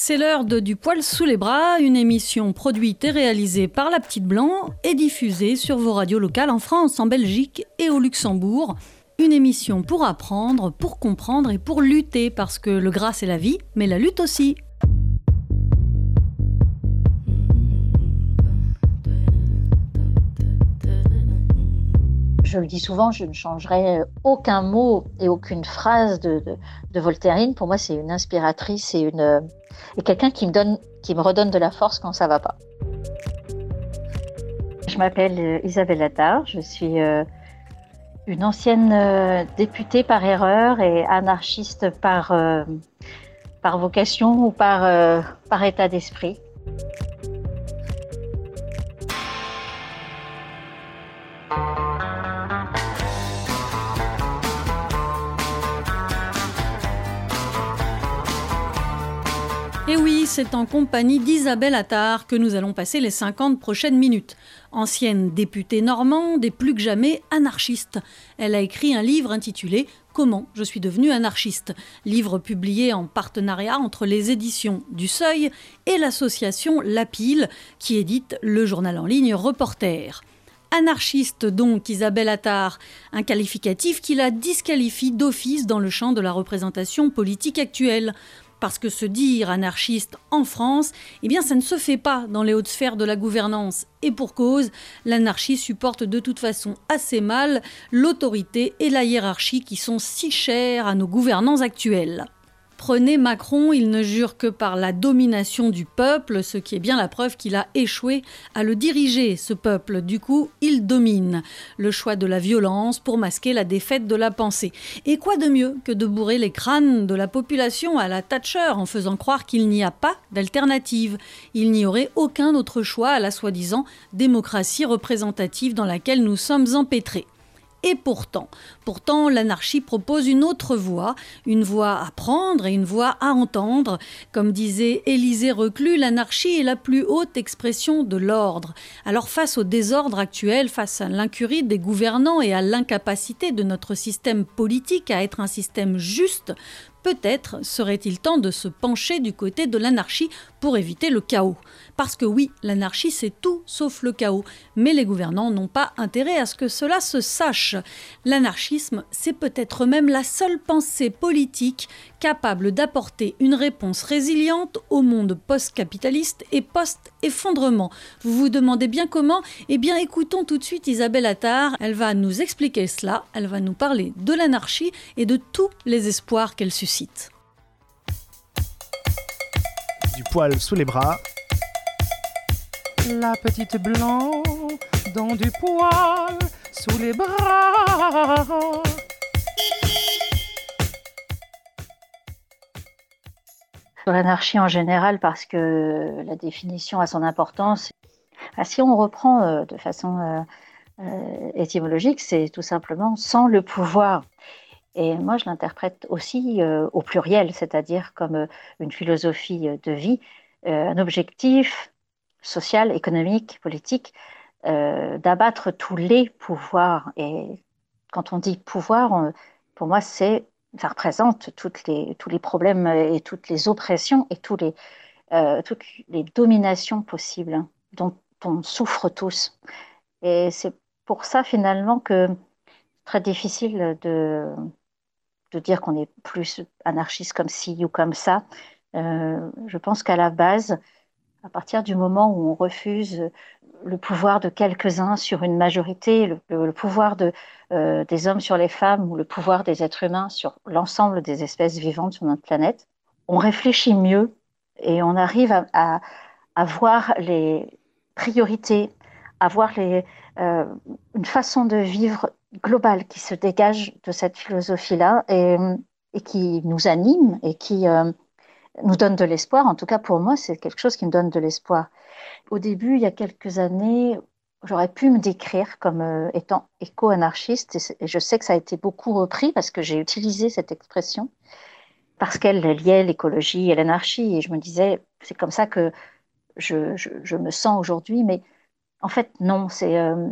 C'est l'heure de Du poil sous les bras, une émission produite et réalisée par La Petite Blanc et diffusée sur vos radios locales en France, en Belgique et au Luxembourg. Une émission pour apprendre, pour comprendre et pour lutter, parce que le gras c'est la vie, mais la lutte aussi. Je le dis souvent, je ne changerai aucun mot et aucune phrase de, de, Voltairine. Pour moi, c'est une inspiratrice et, une, et quelqu'un qui me, qui me redonne de la force quand ça va pas. Je m'appelle euh, Isabelle Attard, je suis euh, une ancienne euh, députée par erreur et anarchiste par, par vocation ou par, par état d'esprit. C'est en compagnie d'Isabelle Attard que nous allons passer les 50 prochaines minutes. Ancienne députée normande et plus que jamais anarchiste. Elle a écrit un livre intitulé Comment je suis devenue anarchiste, livre publié en partenariat entre les éditions du Seuil et l'association La Pile, qui édite le journal en ligne Reporter. Anarchiste donc, Isabelle Attard, un qualificatif qui la disqualifie d'office dans le champ de la représentation politique actuelle. Parce que se dire anarchiste en France, eh bien ça ne se fait pas dans les hautes sphères de la gouvernance. Et pour cause, l'anarchie supporte de toute façon assez mal l'autorité et la hiérarchie qui sont si chères à nos gouvernants actuels. Prenez Macron, il ne jure que par la domination du peuple, ce qui est bien la preuve qu'il a échoué à le diriger, ce peuple. Du coup, il domine. Le choix de la violence pour masquer la défaite de la pensée. Et quoi de mieux que de bourrer les crânes de la population à la Thatcher en faisant croire qu'il n'y a pas d'alternative. Il n'y aurait aucun autre choix à la soi-disant démocratie représentative dans laquelle nous sommes empêtrés. Et pourtant, l'anarchie propose une autre voie, une voie à prendre et une voie à entendre. Comme disait Élisée Reclus, l'anarchie est la plus haute expression de l'ordre. Alors face au désordre actuel, face à l'incurie des gouvernants et à l'incapacité de notre système politique à être un système juste, peut-être serait-il temps de se pencher du côté de l'anarchie pour éviter le chaos. Parce que oui, l'anarchie, c'est tout sauf le chaos. Mais les gouvernants n'ont pas intérêt à ce que cela se sache. L'anarchisme, c'est peut-être même la seule pensée politique capable d'apporter une réponse résiliente au monde post-capitaliste et post-effondrement. Vous vous demandez bien comment? Eh bien, écoutons tout de suite Isabelle Attard. Elle va nous expliquer cela. Elle va nous parler de l'anarchie et de tous les espoirs qu'elle suscite. Du poil sous les bras, la petite blanc dans du poil sous les bras. Sur l'anarchie en général, parce que la définition a son importance. Ah, si on reprend euh, de façon euh, euh, étymologique, c'est tout simplement sans le pouvoir. Et moi, je l'interprète aussi au pluriel, c'est-à-dire comme une philosophie de vie, un objectif, social, économique, politique, euh, d'abattre tous les pouvoirs. Et quand on dit pouvoir, pour moi, ça représente toutes les, tous les problèmes et toutes les oppressions et tous les, euh, toutes les dominations possibles dont on souffre tous. Et c'est pour ça finalement que c'est très difficile de, de dire qu'on est plus anarchiste comme ci ou comme ça. Euh, je pense qu'à la base, à partir du moment où on refuse le pouvoir de quelques-uns sur une majorité, le, pouvoir euh, des hommes sur les femmes ou le pouvoir des êtres humains sur l'ensemble des espèces vivantes sur notre planète, on réfléchit mieux et on arrive à, voir les priorités, à voir euh, une façon de vivre globale qui se dégage de cette philosophie-là et, qui nous anime et qui... Euh, nous donne de l'espoir. En tout cas, pour moi, c'est quelque chose qui me donne de l'espoir. Au début, il y a quelques années, j'aurais pu me décrire comme euh, étant éco-anarchiste, et, je sais que ça a été beaucoup repris parce que j'ai utilisé cette expression, parce qu'elle liait l'écologie et l'anarchie, et je me disais, c'est comme ça que je, je, me sens aujourd'hui, mais en fait, non, c'est, euh,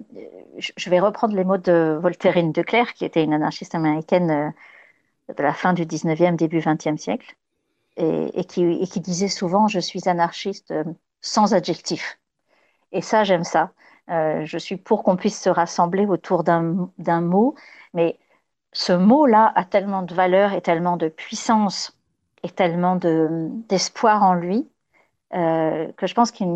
je vais reprendre les mots de Voltairine de Clerc, qui était une anarchiste américaine euh, de la fin du 19e, début 20e siècle et, qui, disait souvent Je suis anarchiste euh, sans adjectif. Et ça, j'aime ça. Euh, je suis pour qu'on puisse se rassembler autour d'un mot, mais ce mot-là a tellement de valeur et tellement de puissance et tellement d'espoir en lui euh, que je pense qu'il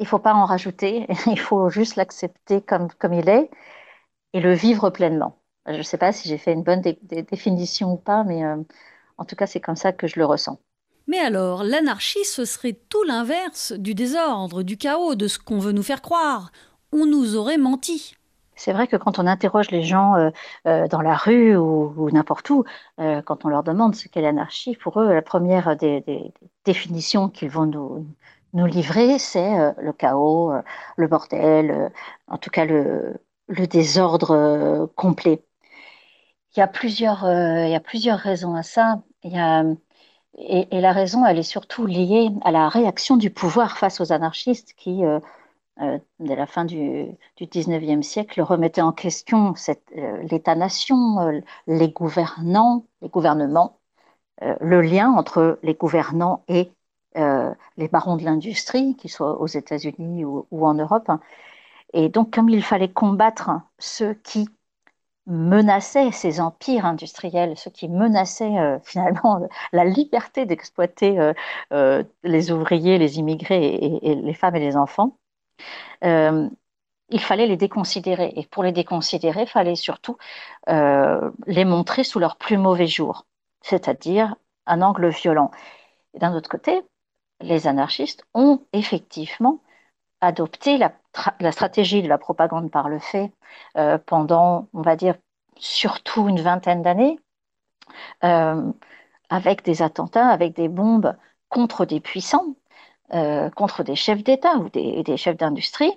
ne faut pas en rajouter, il faut juste l'accepter comme, comme il est et le vivre pleinement. Je ne sais pas si j'ai fait une bonne définition ou pas, mais en tout cas, c'est comme ça que je le ressens. Mais alors, l'anarchie, ce serait tout l'inverse du désordre, du chaos, de ce qu'on veut nous faire croire. On nous aurait menti. C'est vrai que quand on interroge les gens euh, euh, dans la rue ou, n'importe où, euh, quand on leur demande ce qu'est l'anarchie, pour eux, la première des, définitions qu'ils vont nous, nous livrer, c'est le chaos, le bordel, en tout cas le, le désordre complet. Il y, a plusieurs, il y a plusieurs raisons à ça. Et, la raison, elle est surtout liée à la réaction du pouvoir face aux anarchistes qui, euh, euh, dès la fin du, du 19e siècle, remettaient en question euh, l'État-nation, les gouvernants, les gouvernements, le lien entre les gouvernants et les barons de l'industrie, qu'ils soient aux États-Unis ou, en Europe. Et donc, comme il fallait combattre ceux qui menaçaient ces empires industriels, ce qui menaçait euh, finalement la liberté d'exploiter euh, euh, les ouvriers, les immigrés et, les femmes et les enfants, il fallait les déconsidérer. Et pour les déconsidérer, il fallait surtout les montrer sous leur plus mauvais jour, c'est-à-dire un angle violent. Et d'un autre côté, les anarchistes ont effectivement adopté la, stratégie de la propagande par le fait euh, pendant, on va dire, surtout une vingtaine d'années, euh, avec des attentats, avec des bombes contre des puissants, euh, contre des chefs d'État ou des, chefs d'industrie.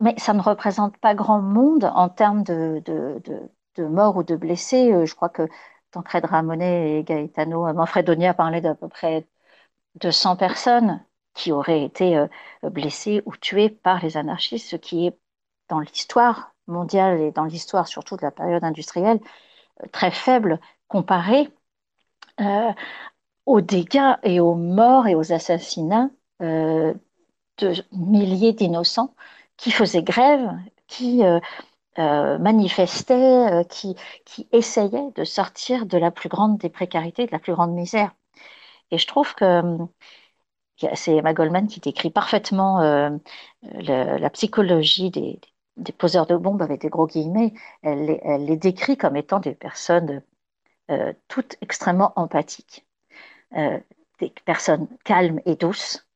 Mais ça ne représente pas grand monde en termes de, morts ou de blessés. Je crois que Tancred Ramonet et Gaetano Manfredonia parlaient d'à peu près de 100 personnes qui auraient été euh, blessés ou tués par les anarchistes, ce qui est dans l'histoire mondiale et dans l'histoire surtout de la période industrielle euh, très faible comparé euh, aux dégâts et aux morts et aux assassinats de milliers d'innocents qui faisaient grève, qui manifestaient, qui, qui essayaient de sortir de la plus grande des précarités, de la plus grande misère. Et je trouve que c'est Emma Goldman qui décrit parfaitement euh, la psychologie des, poseurs de bombes avec des gros guillemets. Elle, les décrit comme étant des personnes euh, toutes extrêmement empathiques, euh, des personnes calmes et douces,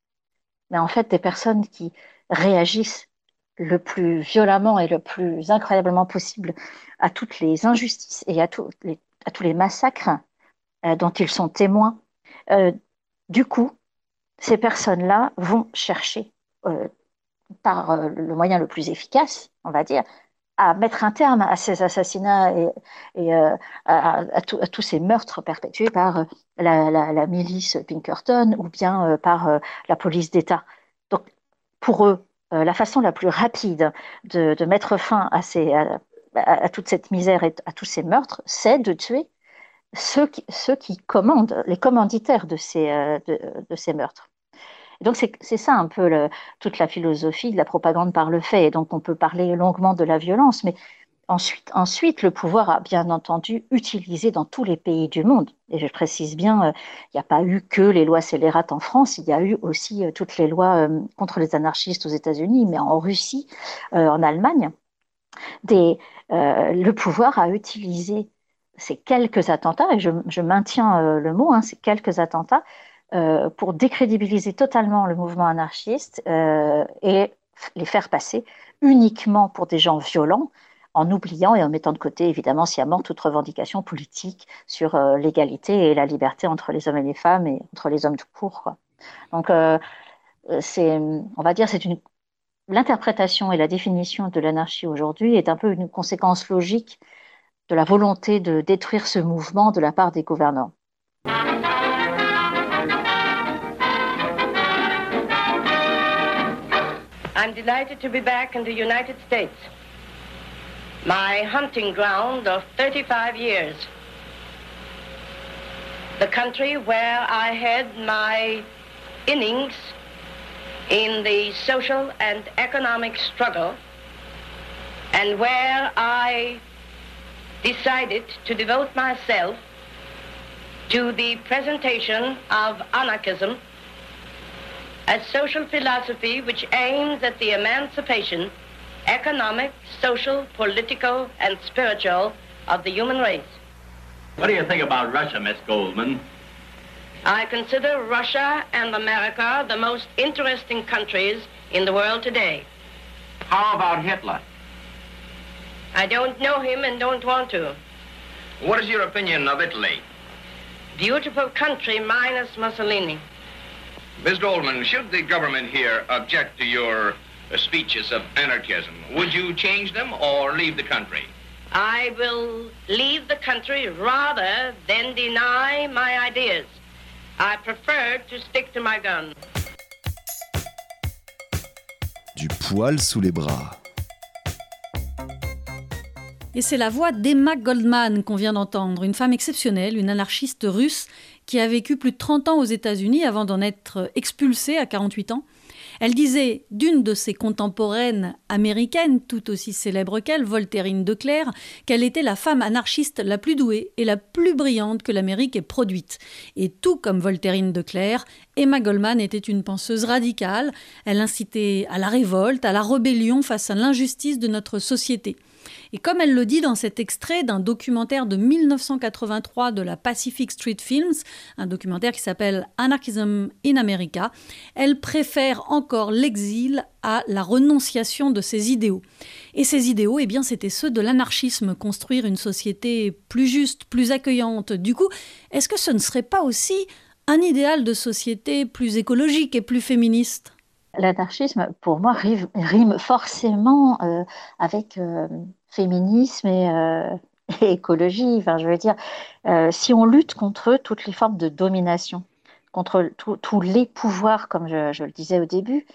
mais en fait des personnes qui réagissent le plus violemment et le plus incroyablement possible à toutes les injustices et à, à tous les massacres dont ils sont témoins. du coup, ces personnes-là vont chercher, euh, par euh, le moyen le plus efficace, on va dire, à mettre un terme à ces assassinats et, euh, à, tous ces meurtres perpétués par la, milice Pinkerton ou bien par la police d'État. Donc, pour eux, la façon la plus rapide de, mettre fin à, toute cette misère et à tous ces meurtres, c'est de tuer ceux qui, commandent, les commanditaires de, ces meurtres. Donc c'est ça un peu toute la philosophie de la propagande par le fait. Et donc on peut parler longuement de la violence, mais ensuite, ensuite le pouvoir a bien entendu utilisé dans tous les pays du monde. Et je précise bien, euh, il n'y a pas eu que les lois scélérates en France, il y a eu aussi euh, toutes les lois contre les anarchistes aux États-Unis, mais en Russie, en Allemagne. Le pouvoir a utilisé ces quelques attentats, et je, maintiens euh, le mot, hein, ces quelques attentats, euh, pour décrédibiliser totalement le mouvement anarchiste euh, et les faire passer uniquement pour des gens violents, en oubliant et en mettant de côté évidemment sciemment toute revendication politique sur l'égalité et la liberté entre les hommes et les femmes et entre les hommes tout court. Donc, c'est, on va dire, c'est une l'interprétation et la définition de l'anarchie aujourd'hui est un peu une conséquence logique de la volonté de détruire ce mouvement de la part des gouvernants. I'm delighted to be back in the United States, my hunting ground of 35 years. the country where I had my innings in the social and economic struggle and where I decided to devote myself to the presentation of anarchism a social philosophy which aims at the emancipation, economic, social, political, and spiritual of the human race. What do you think about Russia, Miss Goldman? I consider Russia and America the most interesting countries in the world today. How about Hitler? I don't know him and don't want to. What is your opinion of Italy? Beautiful country minus Mussolini. Miss Goldman, should the government here object to your uh, speeches of anarchism, would you change them or leave the country? I will leave the country rather than deny my ideas. I prefer to stick to my gun. Du poil sous les bras. Et c'est la voix d'Emma Goldman qu'on vient d'entendre, une femme exceptionnelle, une anarchiste russe qui a vécu plus de 30 ans aux États-Unis avant d'en être expulsée à 48 ans. Elle disait d'une de ses contemporaines américaines, tout aussi célèbre qu'elle, Voltairine de Clerc, qu'elle était la femme anarchiste la plus douée et la plus brillante que l'Amérique ait produite. Et tout comme Voltairine de Clerc, Emma Goldman était une penseuse radicale. Elle incitait à la révolte, à la rébellion face à l'injustice de notre société. Et comme elle le dit dans cet extrait d'un documentaire de 1983 de la Pacific Street Films, un documentaire qui s'appelle Anarchism in America, elle préfère encore l'exil à la renonciation de ses idéaux. Et ces idéaux, eh bien, c'était ceux de l'anarchisme, construire une société plus juste, plus accueillante. Du coup, est-ce que ce ne serait pas aussi un idéal de société plus écologique et plus féministe? L'anarchisme, pour moi, rime, forcément euh, avec euh, féminisme euh, et, écologie. Enfin, je veux dire, si on lutte contre toutes les formes de domination, contre tous les pouvoirs, comme je, le disais au début,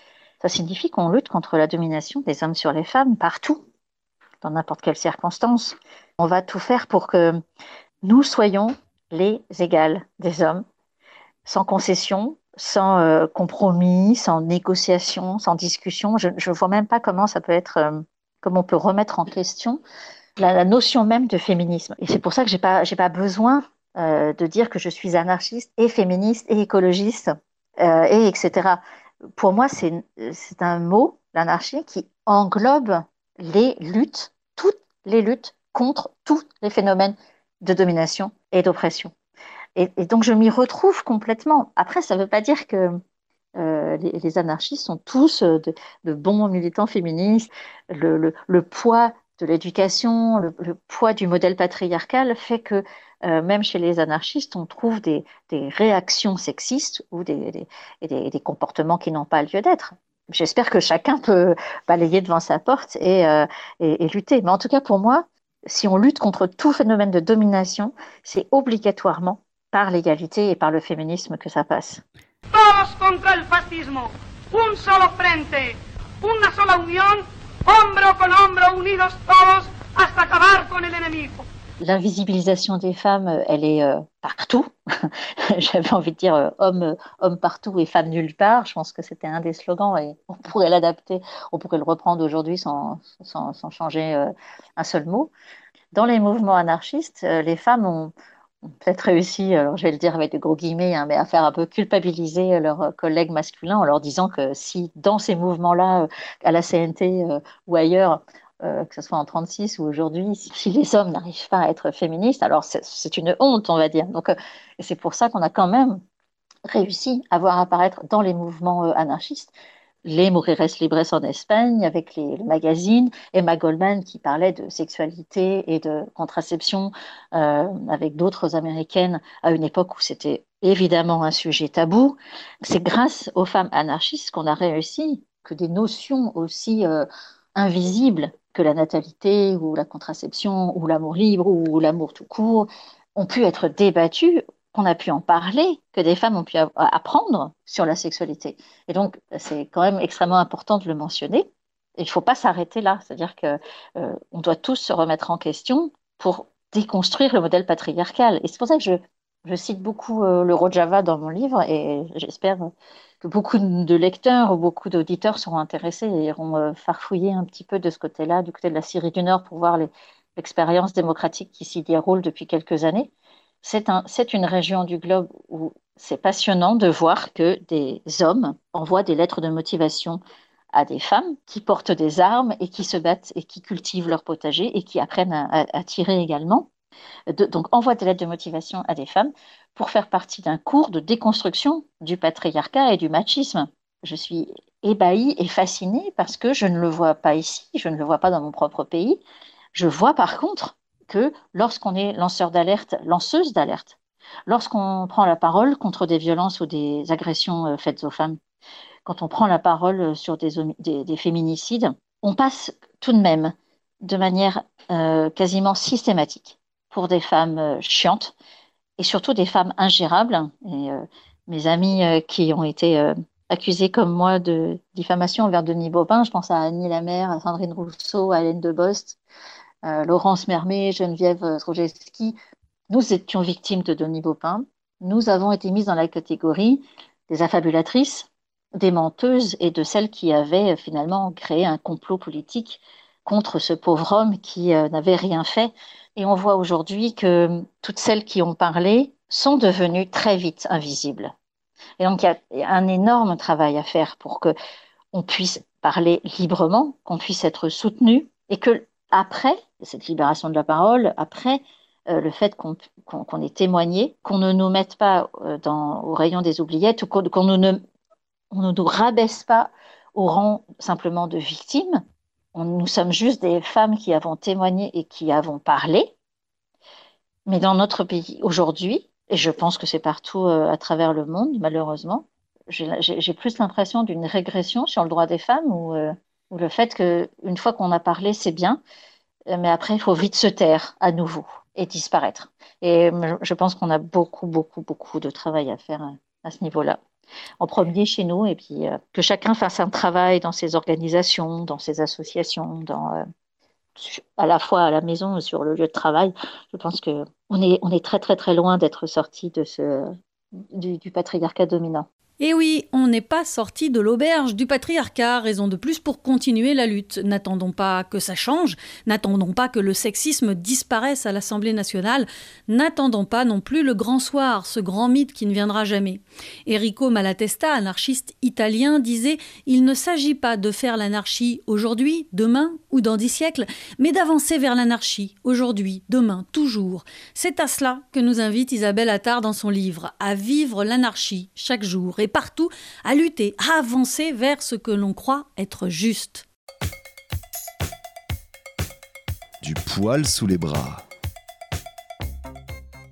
ça signifie qu'on lutte contre la domination des hommes sur les femmes partout, dans n'importe quelle circonstance. On va tout faire pour que nous soyons les égales des hommes, sans concession, sans euh, compromis, sans négociation, sans discussion. Je ne vois même pas comment ça peut être, euh, comment on peut remettre en question la, notion même de féminisme. Et c'est pour ça que j'ai pas, j'ai pas besoin euh, de dire que je suis anarchiste et féministe et écologiste et etc. Pour moi, c'est, c'est un mot, l'anarchie, qui englobe les luttes, toutes les luttes contre tous les phénomènes de domination et d'oppression. Et, donc je m'y retrouve complètement. Après, ça ne veut pas dire que euh, les, anarchistes sont tous euh, de, bons militants féministes. Le, poids de l'éducation, le, poids du modèle patriarcal fait que euh, même chez les anarchistes, on trouve des, réactions sexistes ou des, comportements qui n'ont pas lieu d'être. J'espère que chacun peut balayer devant sa porte et, et, lutter. Mais en tout cas, pour moi, si on lutte contre tout phénomène de domination, c'est obligatoirement par l'égalité et par le féminisme que ça passe. L'invisibilisation des femmes, elle est euh, partout. J'avais envie de dire euh, homme, homme partout et femme nulle part. Je pense que c'était un des slogans et on pourrait l'adapter, on pourrait le reprendre aujourd'hui sans, sans, sans, changer euh, un seul mot. Dans les mouvements anarchistes, les femmes ont, peut-être réussi, alors je vais le dire avec de gros guillemets, hein, mais à faire un peu culpabiliser leurs collègues masculins en leur disant que si dans ces mouvements-là, euh, à la CNT euh, ou ailleurs, euh, que ce soit en 36 ou aujourd'hui, si, les hommes n'arrivent pas à être féministes, alors c'est une honte, on va dire. Donc, c'est pour ça qu'on a quand même réussi à voir apparaître dans les mouvements anarchistes les Mujeres Libres en Espagne, avec les, le magazine, Emma Goldman qui parlait de sexualité et de contraception euh, avec d'autres américaines à une époque où c'était évidemment un sujet tabou. C'est grâce aux femmes anarchistes qu'on a réussi que des notions aussi euh, invisibles que la natalité ou la contraception ou l'amour libre ou l'amour tout court ont pu être débattues qu'on a pu en parler, que des femmes ont pu apprendre sur la sexualité. Et donc, c'est quand même extrêmement important de le mentionner. il ne faut pas s'arrêter là. C'est-à-dire qu'on euh, doit tous se remettre en question pour déconstruire le modèle patriarcal. Et c'est pour ça que je, cite beaucoup le Rojava dans mon livre et j'espère que beaucoup de lecteurs ou beaucoup d'auditeurs seront intéressés et iront farfouiller un petit peu de ce côté-là, du côté de la Syrie du Nord, pour voir l'expérience démocratique qui s'y déroule depuis quelques années. C'est un, une région du globe où c'est passionnant de voir que des hommes envoient des lettres de motivation à des femmes qui portent des armes et qui se battent et qui cultivent leur potager et qui apprennent à, tirer également. donc envoient des lettres de motivation à des femmes pour faire partie d'un cours de déconstruction du patriarcat et du machisme. Je suis ébahie et fascinée parce que je ne le vois pas ici, je ne le vois pas dans mon propre pays. Je vois par contre que lorsqu'on est lanceur d'alerte, lanceuse d'alerte, lorsqu'on prend la parole contre des violences ou des agressions euh, faites aux femmes, quand on prend la parole euh, sur des, féminicides, on passe tout de même de manière euh, quasiment systématique pour des femmes chiantes et surtout des femmes ingérables. Mes amis qui ont été accusés comme moi de diffamation envers Denis Bobin, je pense à Annie Lamère, à Sandrine Rousseau, à Hélène Debost, euh, Laurence Mermet, Geneviève Trojeski, nous étions victimes de Denis Baupin. Nous avons été mises dans la catégorie des affabulatrices, des menteuses et de celles qui avaient euh, finalement créé un complot politique contre ce pauvre homme qui euh, n'avait rien fait. Et on voit aujourd'hui que toutes celles qui ont parlé sont devenues très vite invisibles. Et donc il y a un énorme travail à faire pour que on puisse parler librement, qu'on puisse être soutenu et que après cette libération de la parole, après euh, le fait qu'on ait témoigné, qu'on ne nous mette pas euh, au rayon des oubliettes ou qu'on ne, nous rabaisse pas au rang simplement de victimes. nous sommes juste des femmes qui avons témoigné et qui avons parlé. Mais dans notre pays aujourd'hui, et je pense que c'est partout euh, à travers le monde, malheureusement, j'ai plus l'impression d'une régression sur le droit des femmes ou ou le fait qu'une fois qu'on a parlé, c'est bien, euh, mais après, il faut vite se taire à nouveau et disparaître. Et je pense qu'on a beaucoup, beaucoup, beaucoup de travail à faire euh, à ce niveau-là. En premier chez nous, et puis euh, que chacun fasse un travail dans ses organisations, dans ses associations, à la fois à la maison sur le lieu de travail. Je pense qu'on est, on est très, très, très loin d'être sorti de ce, du patriarcat dominant. Et oui, on n'est pas sorti de l'auberge du patriarcat, raison de plus pour continuer la lutte. N'attendons pas que ça change, n'attendons pas que le sexisme disparaisse à l'Assemblée nationale, n'attendons pas non plus le grand soir, ce grand mythe qui ne viendra jamais. Enrico Malatesta, anarchiste italien, disait Il ne s'agit pas de faire l'anarchie aujourd'hui, demain ou dans dix siècles, mais d'avancer vers l'anarchie, aujourd'hui, demain, toujours. C'est à cela que nous invite Isabelle Attard dans son livre, à vivre l'anarchie chaque jour partout à lutter, à avancer vers ce que l'on croit être juste. Du poil sous les bras.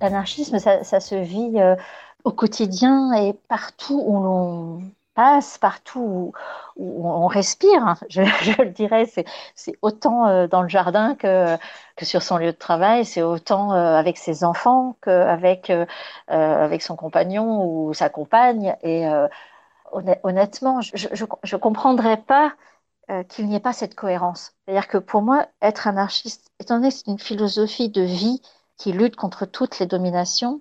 L'anarchisme, ça, se vit euh, au quotidien et partout où l'on partout où, on respire. Hein. Je, le dirais, c'est autant euh, dans le jardin que, que sur son lieu de travail, c'est autant euh, avec ses enfants qu'avec euh, avec son compagnon ou sa compagne. Et honnêtement, je ne comprendrais pas qu'il n'y ait pas cette cohérence. C'est-à-dire que pour moi, être anarchiste, étant donné que c'est une philosophie de vie qui lutte contre toutes les dominations,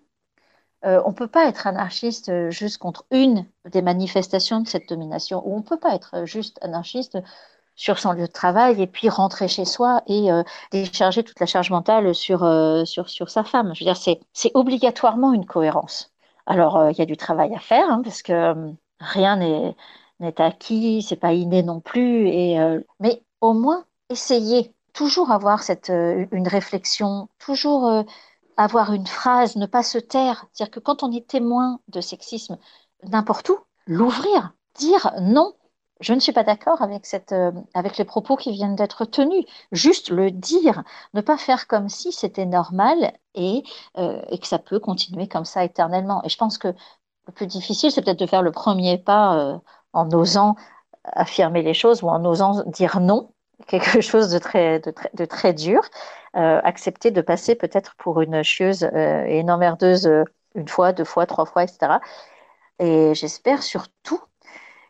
euh, on ne peut pas être anarchiste euh, juste contre une des manifestations de cette domination, ou on ne peut pas être juste anarchiste sur son lieu de travail et puis rentrer chez soi et euh, décharger toute la charge mentale sur, sur, sa femme. Je veux dire, c'est, obligatoirement une cohérence. Alors, il y a du travail à faire, hein, parce que rien n'est, n'est acquis, c'est pas inné non plus, et, mais au moins essayer, toujours avoir cette, une réflexion, toujours avoir une phrase, ne pas se taire. C'est-à-dire que quand on est témoin de sexisme n'importe où, l'ouvrir, dire non, je ne suis pas d'accord avec, euh, les propos qui viennent d'être tenus. Juste le dire, ne pas faire comme si c'était normal et, euh, et, que ça peut continuer comme ça éternellement. Et je pense que le plus difficile, c'est peut-être de faire le premier pas euh, en osant affirmer les choses ou en osant dire non, quelque chose de très, de très, de très dur. Euh, accepter de passer peut-être pour une chieuse euh, et une emmerdeuse euh, une fois, deux fois, trois fois, etc. Et j'espère surtout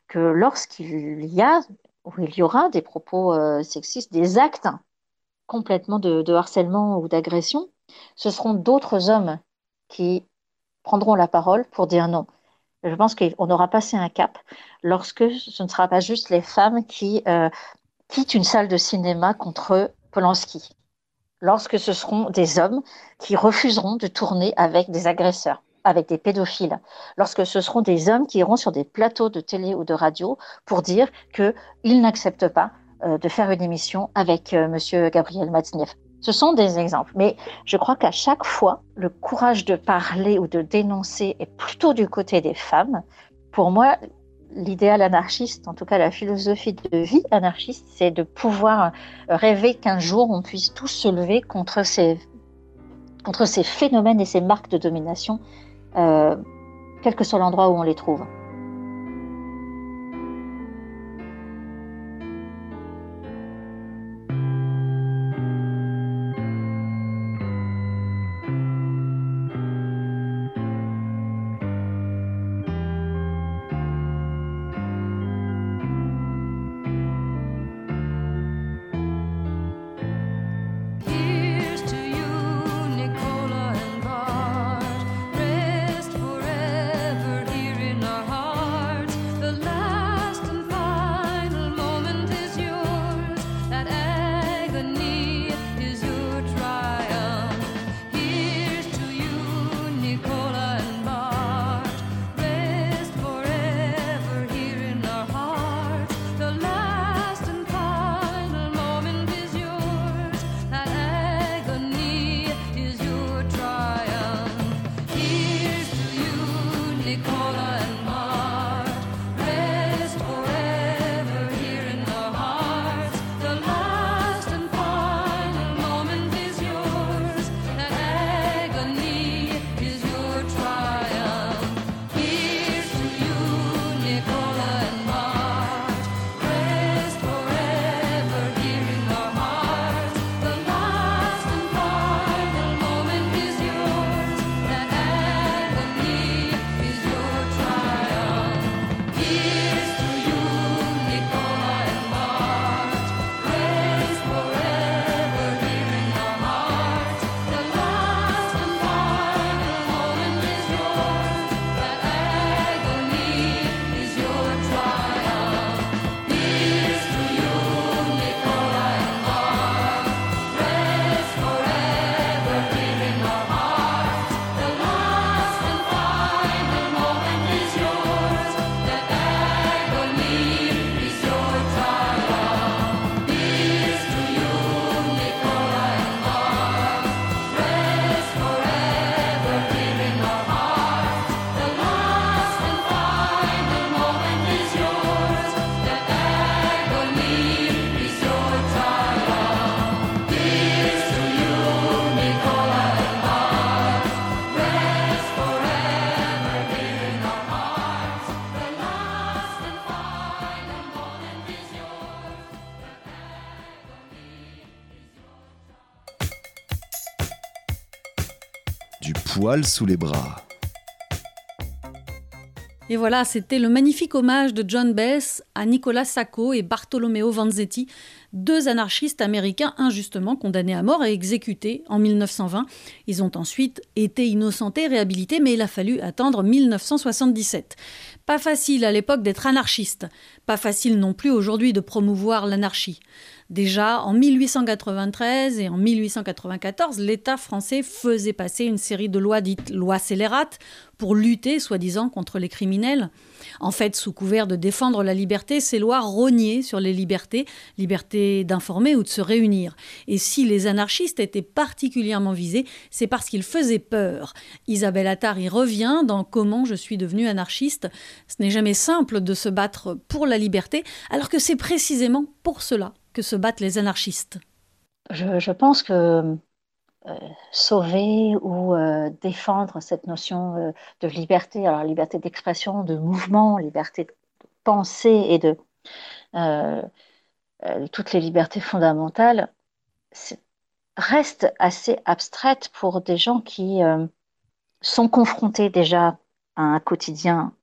que lorsqu'il y a ou il y aura des propos sexistes, des actes complètement de, harcèlement ou d'agression, ce seront d'autres hommes qui prendront la parole pour dire non. Je pense qu'on aura passé un cap lorsque ce ne sera pas juste les femmes qui euh, quittent une salle de cinéma contre Polanski. Lorsque ce seront des hommes qui refuseront de tourner avec des agresseurs, avec des pédophiles. Lorsque ce seront des hommes qui iront sur des plateaux de télé ou de radio pour dire qu'ils n'acceptent pas euh, de faire une émission avec euh, Monsieur Gabriel Matzneff. Ce sont des exemples, mais je crois qu'à chaque fois, le courage de parler ou de dénoncer est plutôt du côté des femmes. Pour moi, l'idéal anarchiste, en tout cas la philosophie de vie anarchiste, c'est de pouvoir rêver qu'un jour on puisse tous se lever contre ces, phénomènes et ces marques de domination, euh, quel que soit l'endroit où on les trouve. Sous les bras. Et voilà, c'était le magnifique hommage de John Bess à Nicolas Sacco et Bartolomeo Vanzetti, deux anarchistes américains injustement condamnés à mort et exécutés en 1920. Ils ont ensuite été innocentés, réhabilités, mais il a fallu attendre 1977. Pas facile à l'époque d'être anarchiste, pas facile non plus aujourd'hui de promouvoir l'anarchie. Déjà en 1893 et en 1894, l'État français faisait passer une série de lois dites lois scélérates pour lutter, soi-disant, contre les criminels. En fait, sous couvert de défendre la liberté, ces lois rognaient sur les libertés, liberté d'informer ou de se réunir. Et si les anarchistes étaient particulièrement visés, c'est parce qu'ils faisaient peur. Isabelle Attard y revient dans Comment je suis devenue anarchiste. Ce n'est jamais simple de se battre pour la liberté, alors que c'est précisément pour cela que se battent les anarchistes je, pense que sauver ou euh, défendre cette notion euh, de liberté, alors liberté d'expression, de mouvement, liberté de penser et de toutes les libertés fondamentales, reste assez abstraite pour des gens qui sont confrontés déjà à un quotidien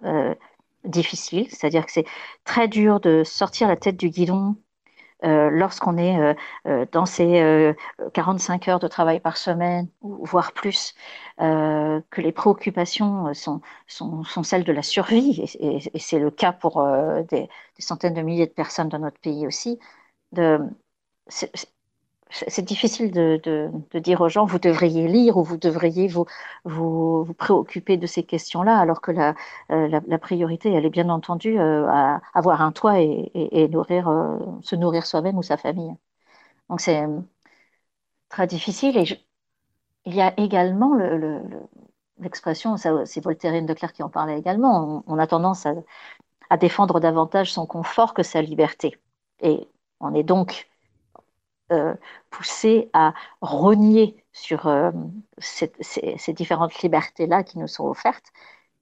difficile, c'est-à-dire que c'est très dur de sortir la tête du guidon lorsqu'on est dans ces 45 heures de travail par semaine, voire plus, que les préoccupations sont, celles de la survie, et, c'est le cas pour des, centaines de milliers de personnes dans notre pays aussi, c'est difficile de, dire aux gens vous devriez lire ou vous devriez vous, préoccuper de ces questions-là, alors que la, euh, priorité, elle est bien entendu euh, à avoir un toit et, euh, se nourrir soi-même ou sa famille. Donc c'est très difficile. Et il y a également l'expression, le, c'est Voltaire de Clerc qui en parlait également, on, a tendance à défendre davantage son confort que sa liberté. Et on est donc euh, à renier sur euh, ces, différentes libertés-là qui nous sont offertes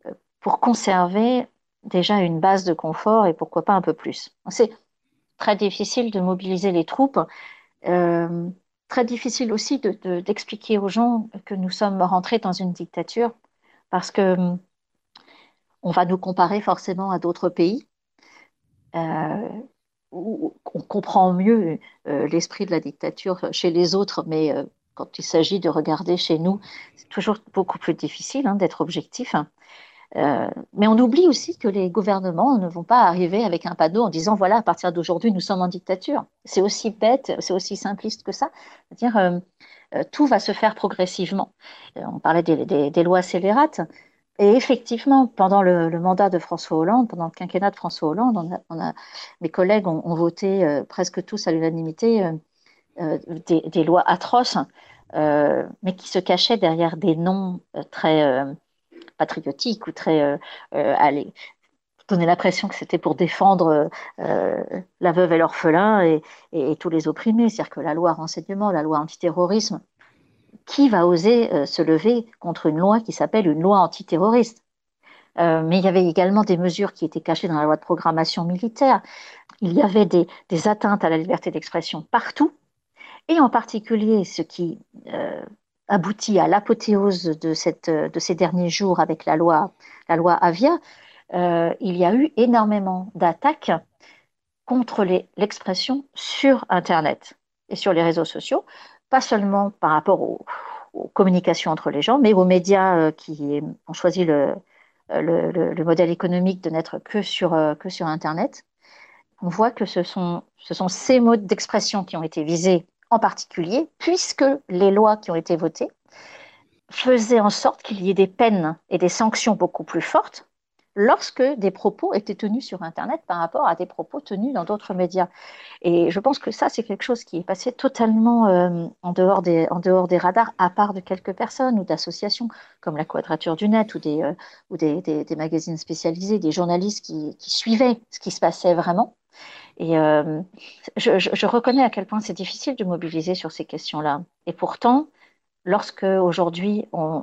euh, pour conserver déjà une base de confort et pourquoi pas un peu plus. C'est très difficile de mobiliser les troupes, très difficile aussi d'expliquer aux gens que nous sommes rentrés dans une dictature parce que on va nous comparer forcément à d'autres pays on comprend mieux euh, l'esprit de la dictature chez les autres, mais euh, quand il s'agit de regarder chez nous, c'est toujours beaucoup plus difficile hein, d'être objectif. Euh, mais on oublie aussi que les gouvernements ne vont pas arriver avec un panneau en disant voilà, à partir d'aujourd'hui, nous sommes en dictature. C'est aussi bête, c'est aussi simpliste que ça. C'est-à-dire, tout va se faire progressivement. on parlait des lois scélérates. Et effectivement, pendant le, mandat de François Hollande, pendant le quinquennat de François Hollande, mes collègues ont, voté euh, presque tous à l'unanimité euh, euh, des, lois atroces, mais qui se cachaient derrière des noms très patriotiques ou très allez, donner l'impression que c'était pour défendre la veuve et l'orphelin et, et, tous les opprimés, c'est-à-dire que la loi renseignement, la loi antiterrorisme, qui va oser euh, se lever contre une loi qui s'appelle une loi antiterroriste euh, mais il y avait également des mesures qui étaient cachées dans la loi de programmation militaire. Il y avait des, atteintes à la liberté d'expression partout, et en particulier ce qui euh, aboutit à l'apothéose de, ces derniers jours avec la loi Avia. il y a eu énormément d'attaques contre l'expression sur Internet et sur les réseaux sociaux, pas seulement par rapport aux, communications entre les gens, mais aux médias euh, qui ont choisi le, le, modèle économique de n'être que sur, euh, que sur Internet. On voit que ce sont ces modes d'expression qui ont été visés en particulier, puisque les lois qui ont été votées faisaient en sorte qu'il y ait des peines et des sanctions beaucoup plus fortes lorsque des propos étaient tenus sur Internet par rapport à des propos tenus dans d'autres médias. Et je pense que ça, c'est quelque chose qui est passé totalement euh, en, dehors des, radars, à part de quelques personnes ou d'associations comme la Quadrature du Net ou des, euh, magazines spécialisés, des journalistes qui, suivaient ce qui se passait vraiment. Et euh, je, reconnais à quel point c'est difficile de mobiliser sur ces questions-là. Et pourtant, lorsque aujourd'hui on,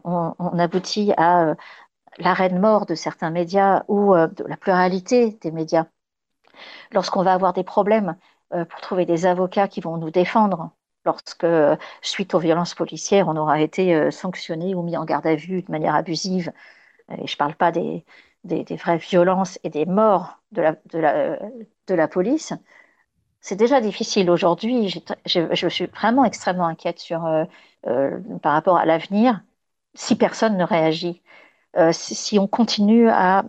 aboutit à l'arrêt de mort de certains médias ou euh, de la pluralité des médias, lorsqu'on va avoir des problèmes euh, pour trouver des avocats qui vont nous défendre, lorsque, suite aux violences policières, on aura été euh, sanctionné ou mis en garde à vue de manière abusive, et je ne parle pas des, des, vraies violences et des morts de la, de la, de la police, c'est déjà difficile aujourd'hui. Je, suis vraiment extrêmement inquiète sur, par rapport à l'avenir si personne ne réagit. Euh, si, on continue à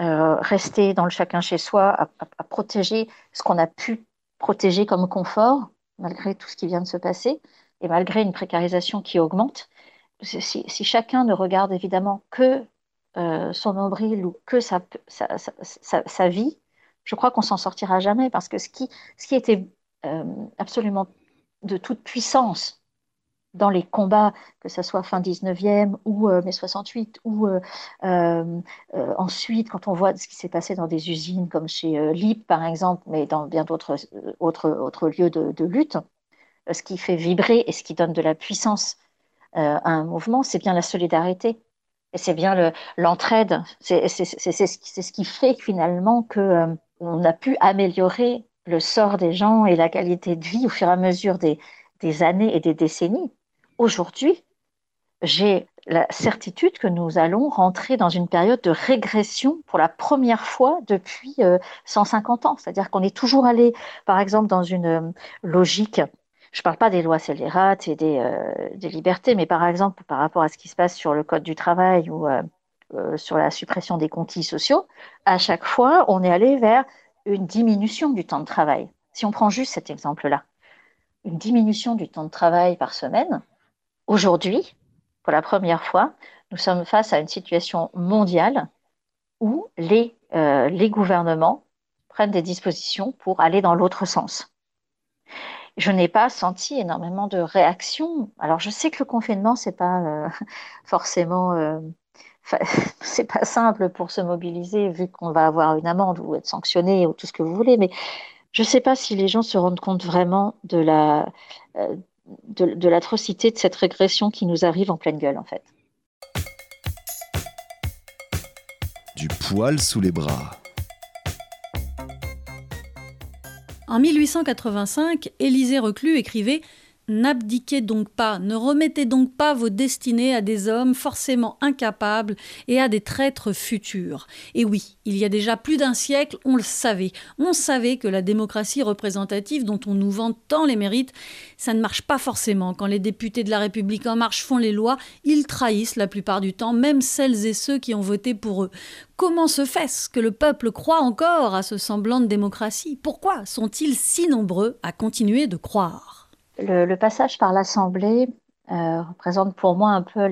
euh, rester dans le chacun chez soi, à, protéger ce qu'on a pu protéger comme confort, malgré tout ce qui vient de se passer, et malgré une précarisation qui augmente, si, chacun ne regarde évidemment que euh, son nombril ou que sa, vie, je crois qu'on s'en sortira jamais, parce que ce qui était absolument de toute puissance dans les combats, que ce soit fin 19e ou euh, mai 68, ou euh, euh, ensuite quand on voit ce qui s'est passé dans des usines comme chez LIP par exemple, mais dans bien d'autres autres, lieux de, lutte, ce qui fait vibrer et ce qui donne de la puissance à un mouvement, c'est bien la solidarité. Et c'est bien l'entraide. c'est ce qui fait finalement qu'on on a pu améliorer le sort des gens et la qualité de vie au fur et à mesure des, des années et des décennies. Aujourd'hui, j'ai la certitude que nous allons rentrer dans une période de régression pour la première fois depuis 150 ans. C'est-à-dire qu'on est toujours allé, par exemple, dans une logique je ne parle pas des lois scélérates et des, des, libertés, mais par exemple, par rapport à ce qui se passe sur le Code du travail ou euh, sur la suppression des conquis sociaux, à chaque fois, on est allé vers une diminution du temps de travail. Si on prend juste cet exemple-là, une diminution du temps de travail par semaine, aujourd'hui, pour la première fois, nous sommes face à une situation mondiale où les, euh, les gouvernements prennent des dispositions pour aller dans l'autre sens. Je n'ai pas senti énormément de réactions. Alors, je sais que le confinement, c'est pas euh, forcément c'est pas simple pour se mobiliser vu qu'on va avoir une amende ou être sanctionné ou tout ce que vous voulez, mais je ne sais pas si les gens se rendent compte vraiment de la euh, de, l'atrocité de cette régression qui nous arrive en pleine gueule en fait. Du poil sous les bras. En 1885, Élisée Reclus écrivait N'abdiquez donc pas, ne remettez donc pas vos destinées à des hommes forcément incapables et à des traîtres futurs. Et oui, il y a déjà plus d'un siècle, on le savait. On savait que la démocratie représentative dont on nous vante tant les mérites, ça ne marche pas forcément. Quand les députés de la République en marche font les lois, ils trahissent la plupart du temps, même celles et ceux qui ont voté pour eux. Comment se fait-ce que le peuple croit encore à ce semblant de démocratie? Pourquoi sont-ils si nombreux à continuer de croire? Le, passage par l'Assemblée euh, représente pour moi un peu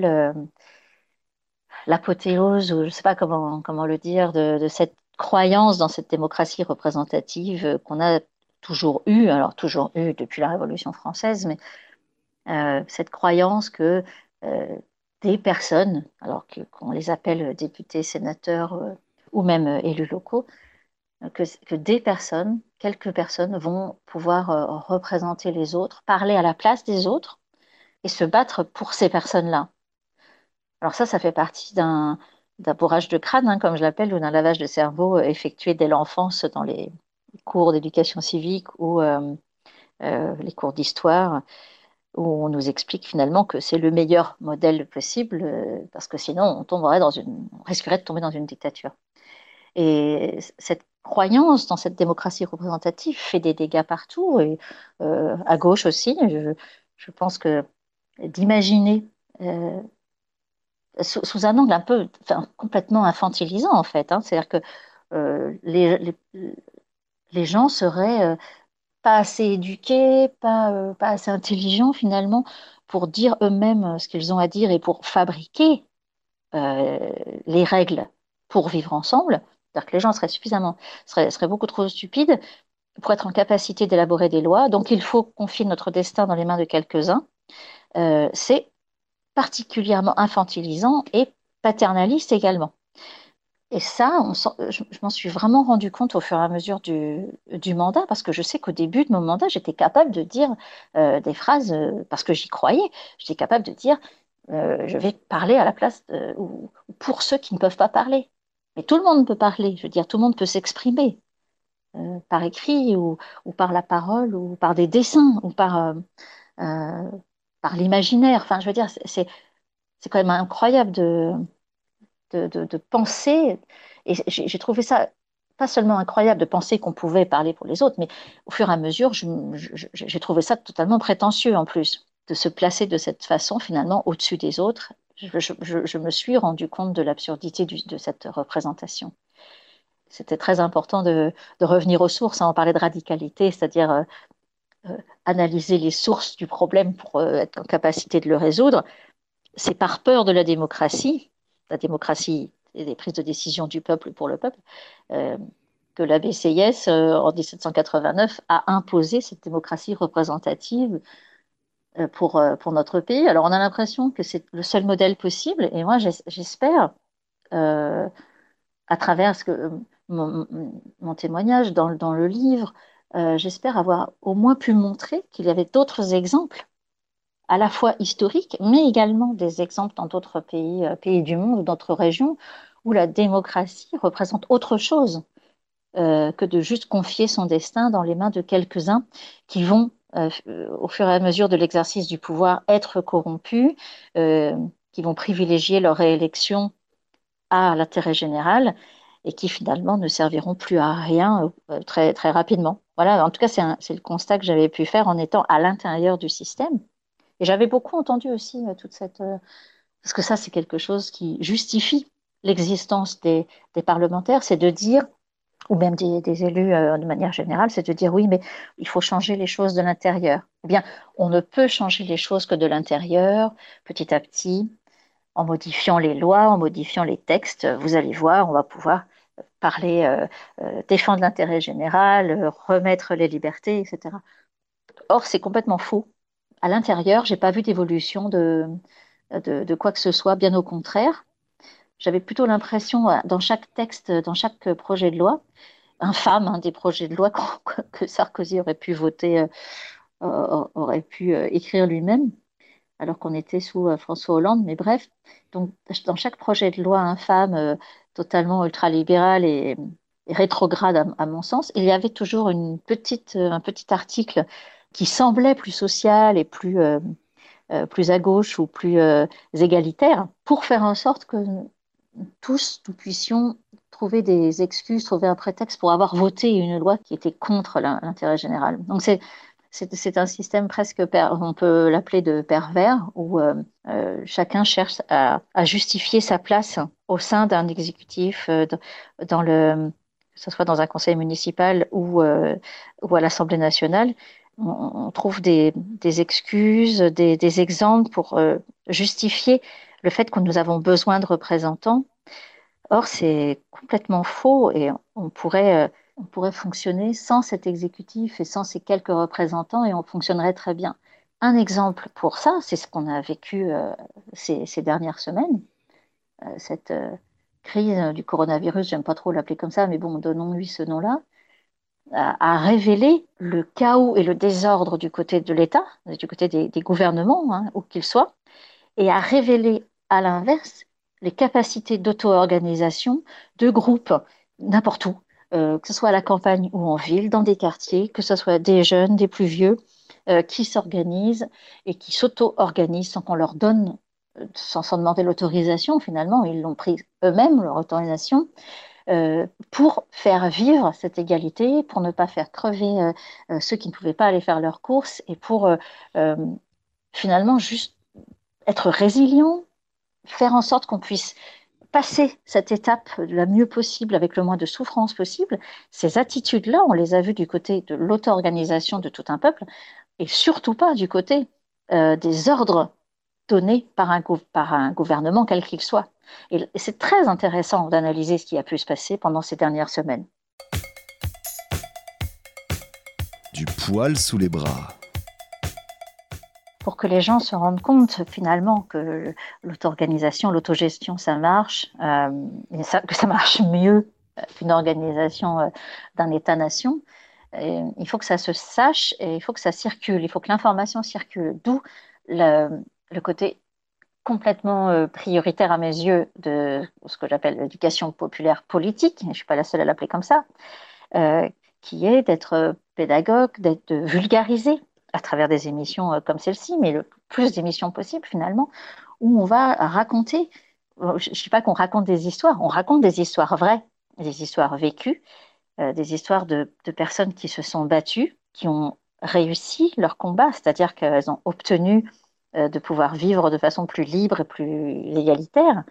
l'apothéose, ou je ne sais pas comment, comment le dire, de, cette croyance dans cette démocratie représentative qu'on a toujours eue, alors toujours eue depuis la Révolution française, mais euh, cette croyance que euh, des personnes, alors qu'on les appelle députés, sénateurs ou même élus locaux, que, des personnes, quelques personnes vont pouvoir euh, représenter les autres, parler à la place des autres et se battre pour ces personnes-là. Alors ça, ça fait partie d'un bourrage de crâne, hein, comme je l'appelle, ou d'un lavage de cerveau euh, effectué dès l'enfance dans les cours d'éducation civique ou euh, les cours d'histoire, où on nous explique finalement que c'est le meilleur modèle possible, parce que sinon on tomberait dans une, on risquerait de tomber dans une dictature. Et cette croyance dans cette démocratie représentative fait des dégâts partout, et euh, à gauche aussi. Je, pense que d'imaginer euh, sous, un angle un peu, complètement infantilisant en fait, hein, c'est-à-dire que euh, les, les, gens seraient pas assez éduqués, pas assez intelligents finalement pour dire eux-mêmes ce qu'ils ont à dire et pour fabriquer les règles pour vivre ensemble. C'est-à-dire que les gens seraient suffisamment, seraient, beaucoup trop stupides pour être en capacité d'élaborer des lois. Donc il faut confier notre destin dans les mains de quelques-uns. Euh, c'est particulièrement infantilisant et paternaliste également. Et ça, je, m'en suis vraiment rendu compte au fur et à mesure du, mandat, parce que je sais qu'au début de mon mandat, j'étais capable de dire euh, des phrases, euh, parce que j'y croyais, j'étais capable de dire, je vais parler à la place, ou pour ceux qui ne peuvent pas parler. Mais tout le monde peut parler, je veux dire, tout le monde peut s'exprimer euh, par écrit ou, par la parole ou par des dessins ou par, euh, euh, par l'imaginaire. Enfin, je veux dire, c'est, quand même incroyable de, de, penser. Et j'ai trouvé ça pas seulement incroyable de penser qu'on pouvait parler pour les autres, mais au fur et à mesure, j'ai trouvé ça totalement prétentieux en plus, de se placer de cette façon finalement au-dessus des autres je, me suis rendu compte de l'absurdité de cette représentation. C'était très important de, revenir aux sources. Hein. On parlait de radicalité, c'est-à-dire euh, euh, analyser les sources du problème pour euh, être en capacité de le résoudre. C'est par peur de la démocratie, la démocratie et des prises de décision du peuple pour le peuple, que la BCIS, en 1789, a imposé cette démocratie représentative pour, euh, pour notre pays. Alors, on a l'impression que c'est le seul modèle possible, et moi, j'espère, euh, à travers mon, témoignage dans, dans, le livre, j'espère avoir au moins pu montrer qu'il y avait d'autres exemples, à la fois historiques, mais également des exemples dans d'autres pays, pays du monde ou d'autres régions, où la démocratie représente autre chose que de juste confier son destin dans les mains de quelques-uns qui vont euh, au fur et à mesure de l'exercice du pouvoir, être corrompu, euh, qui vont privilégier leur réélection à l'intérêt général et qui finalement ne serviront plus à rien euh, très, très rapidement. Voilà, en tout cas, c'est le constat que j'avais pu faire en étant à l'intérieur du système. Et j'avais beaucoup entendu aussi euh, toute cette... Euh, parce que ça, c'est quelque chose qui justifie l'existence des, des, parlementaires, c'est de dire, ou même des, élus de manière générale, c'est de dire oui, mais il faut changer les choses de l'intérieur. Eh bien, on ne peut changer les choses que de l'intérieur, petit à petit, en modifiant les lois, en modifiant les textes. Vous allez voir, on va pouvoir parler, euh, euh, défendre l'intérêt général, euh, remettre les libertés, etc. Or, c'est complètement faux. À l'intérieur, j'ai pas vu d'évolution de, de, quoi que ce soit, bien au contraire. J'avais plutôt l'impression, dans chaque texte, dans chaque projet de loi, infâme hein, des projets de loi que Sarkozy aurait pu voter, aurait pu écrire lui-même, alors qu'on était sous François Hollande, mais bref, donc dans chaque projet de loi infâme, totalement ultralibéral et, et rétrograde à, mon sens, il y avait toujours une petite, un petit article qui semblait plus social et plus, euh, euh, plus à gauche ou plus euh, égalitaire pour faire en sorte que tous nous puissions trouver des excuses, trouver un prétexte pour avoir voté une loi qui était contre l'intérêt général. Donc c'est un système presque, on peut l'appeler de pervers, où euh, euh, chacun cherche à, justifier sa place au sein d'un exécutif, euh, dans le, que ce soit dans un conseil municipal ou, à l'Assemblée nationale. On, trouve des, excuses, des, exemples pour justifier le fait que nous avons besoin de représentants. Or, c'est complètement faux et on pourrait on pourrait fonctionner sans cet exécutif et sans ces quelques représentants et on fonctionnerait très bien. Un exemple pour ça, c'est ce qu'on a vécu euh, ces, dernières semaines, euh, cette euh, crise du coronavirus, j'aime pas trop l'appeler comme ça, mais bon, donnons-lui ce nom-là, a, révélé le chaos et le désordre du côté de l'État, du côté des, gouvernements, hein, où qu'ils soient, et a révélé à l'inverse les capacités d'auto-organisation de groupes n'importe où, euh, que ce soit à la campagne ou en ville, dans des quartiers, que ce soit des jeunes, des plus vieux, euh, qui s'organisent et qui s'auto-organisent sans qu'on leur donne, euh, sans, demander l'autorisation finalement, ils l'ont pris eux-mêmes, leur autorisation, pour faire vivre cette égalité, pour ne pas faire crever ceux qui ne pouvaient pas aller faire leurs courses et pour finalement juste être résilient, faire en sorte qu'on puisse passer cette étape la mieux possible, avec le moins de souffrance possible, ces attitudes-là, on les a vues du côté de l'auto-organisation de tout un peuple, et surtout pas du côté euh, des ordres donnés par un, par un gouvernement, quel qu'il soit. Et c'est très intéressant d'analyser ce qui a pu se passer pendant ces dernières semaines. Du poil sous les bras pour que les gens se rendent compte finalement que l'auto-organisation, l'autogestion, ça marche, euh, que ça marche mieux qu'une organisation euh, d'un État-nation. Il faut que ça se sache et il faut que ça circule, il faut que l'information circule. D'où le, côté complètement euh, prioritaire à mes yeux de ce que j'appelle l'éducation populaire politique, je ne suis pas la seule à l'appeler comme ça, qui est d'être pédagogue, d'être vulgarisé à travers des émissions euh, comme celle-ci, mais le plus d'émissions possible finalement, où on va raconter, euh, je ne dis pas qu'on raconte des histoires, on raconte des histoires vraies, des histoires vécues, euh, des histoires de, personnes qui se sont battues, qui ont réussi leur combat, c'est-à-dire qu'elles ont obtenu de pouvoir vivre de façon plus libre et plus égalitaire.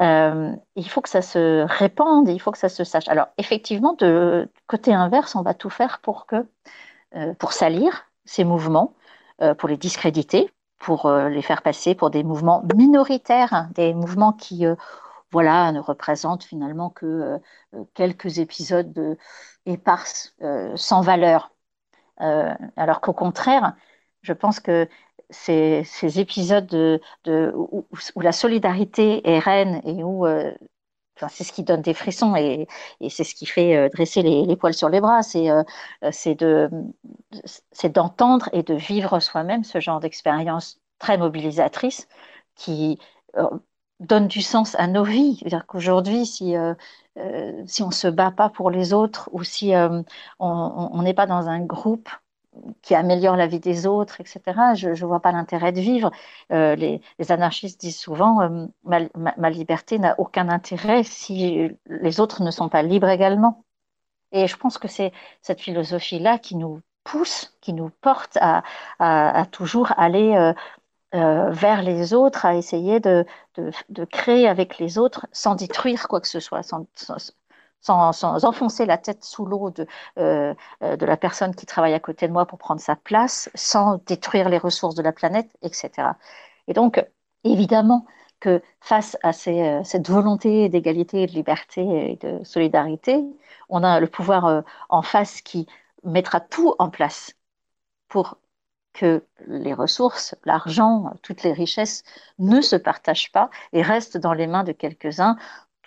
il faut que ça se répande, il faut que ça se sache. Alors effectivement, de côté inverse, on va tout faire pour que, pour salir, ces mouvements, euh, pour les discréditer, pour euh, les faire passer pour des mouvements minoritaires, hein, des mouvements qui euh, voilà, ne représentent finalement que quelques épisodes de éparses, sans valeur. alors qu'au contraire, je pense que ces, épisodes de, où, la solidarité est reine et où c'est ce qui donne des frissons et, c'est ce qui fait euh, dresser les, poils sur les bras. Euh, c'est d'entendre et de vivre soi-même ce genre d'expérience très mobilisatrice qui euh, donne du sens à nos vies. Qu'aujourd'hui, si, si on ne se bat pas pour les autres ou si on n'est pas dans un groupe qui améliore la vie des autres, etc. Je ne vois pas l'intérêt de vivre. Euh, les, anarchistes disent souvent euh, ma, liberté n'a aucun intérêt si les autres ne sont pas libres également. Et je pense que c'est cette philosophie-là qui nous pousse, qui nous porte à, toujours aller euh, vers les autres, à essayer de, créer avec les autres sans détruire quoi que ce soit, enfoncer la tête sous l'eau de, euh, euh, de la personne qui travaille à côté de moi pour prendre sa place, sans détruire les ressources de la planète, etc. Et donc, évidemment que face à euh, cette volonté d'égalité, de liberté et de solidarité, on a le pouvoir en face qui mettra tout en place pour que les ressources, l'argent, toutes les richesses ne se partagent pas et restent dans les mains de quelques-uns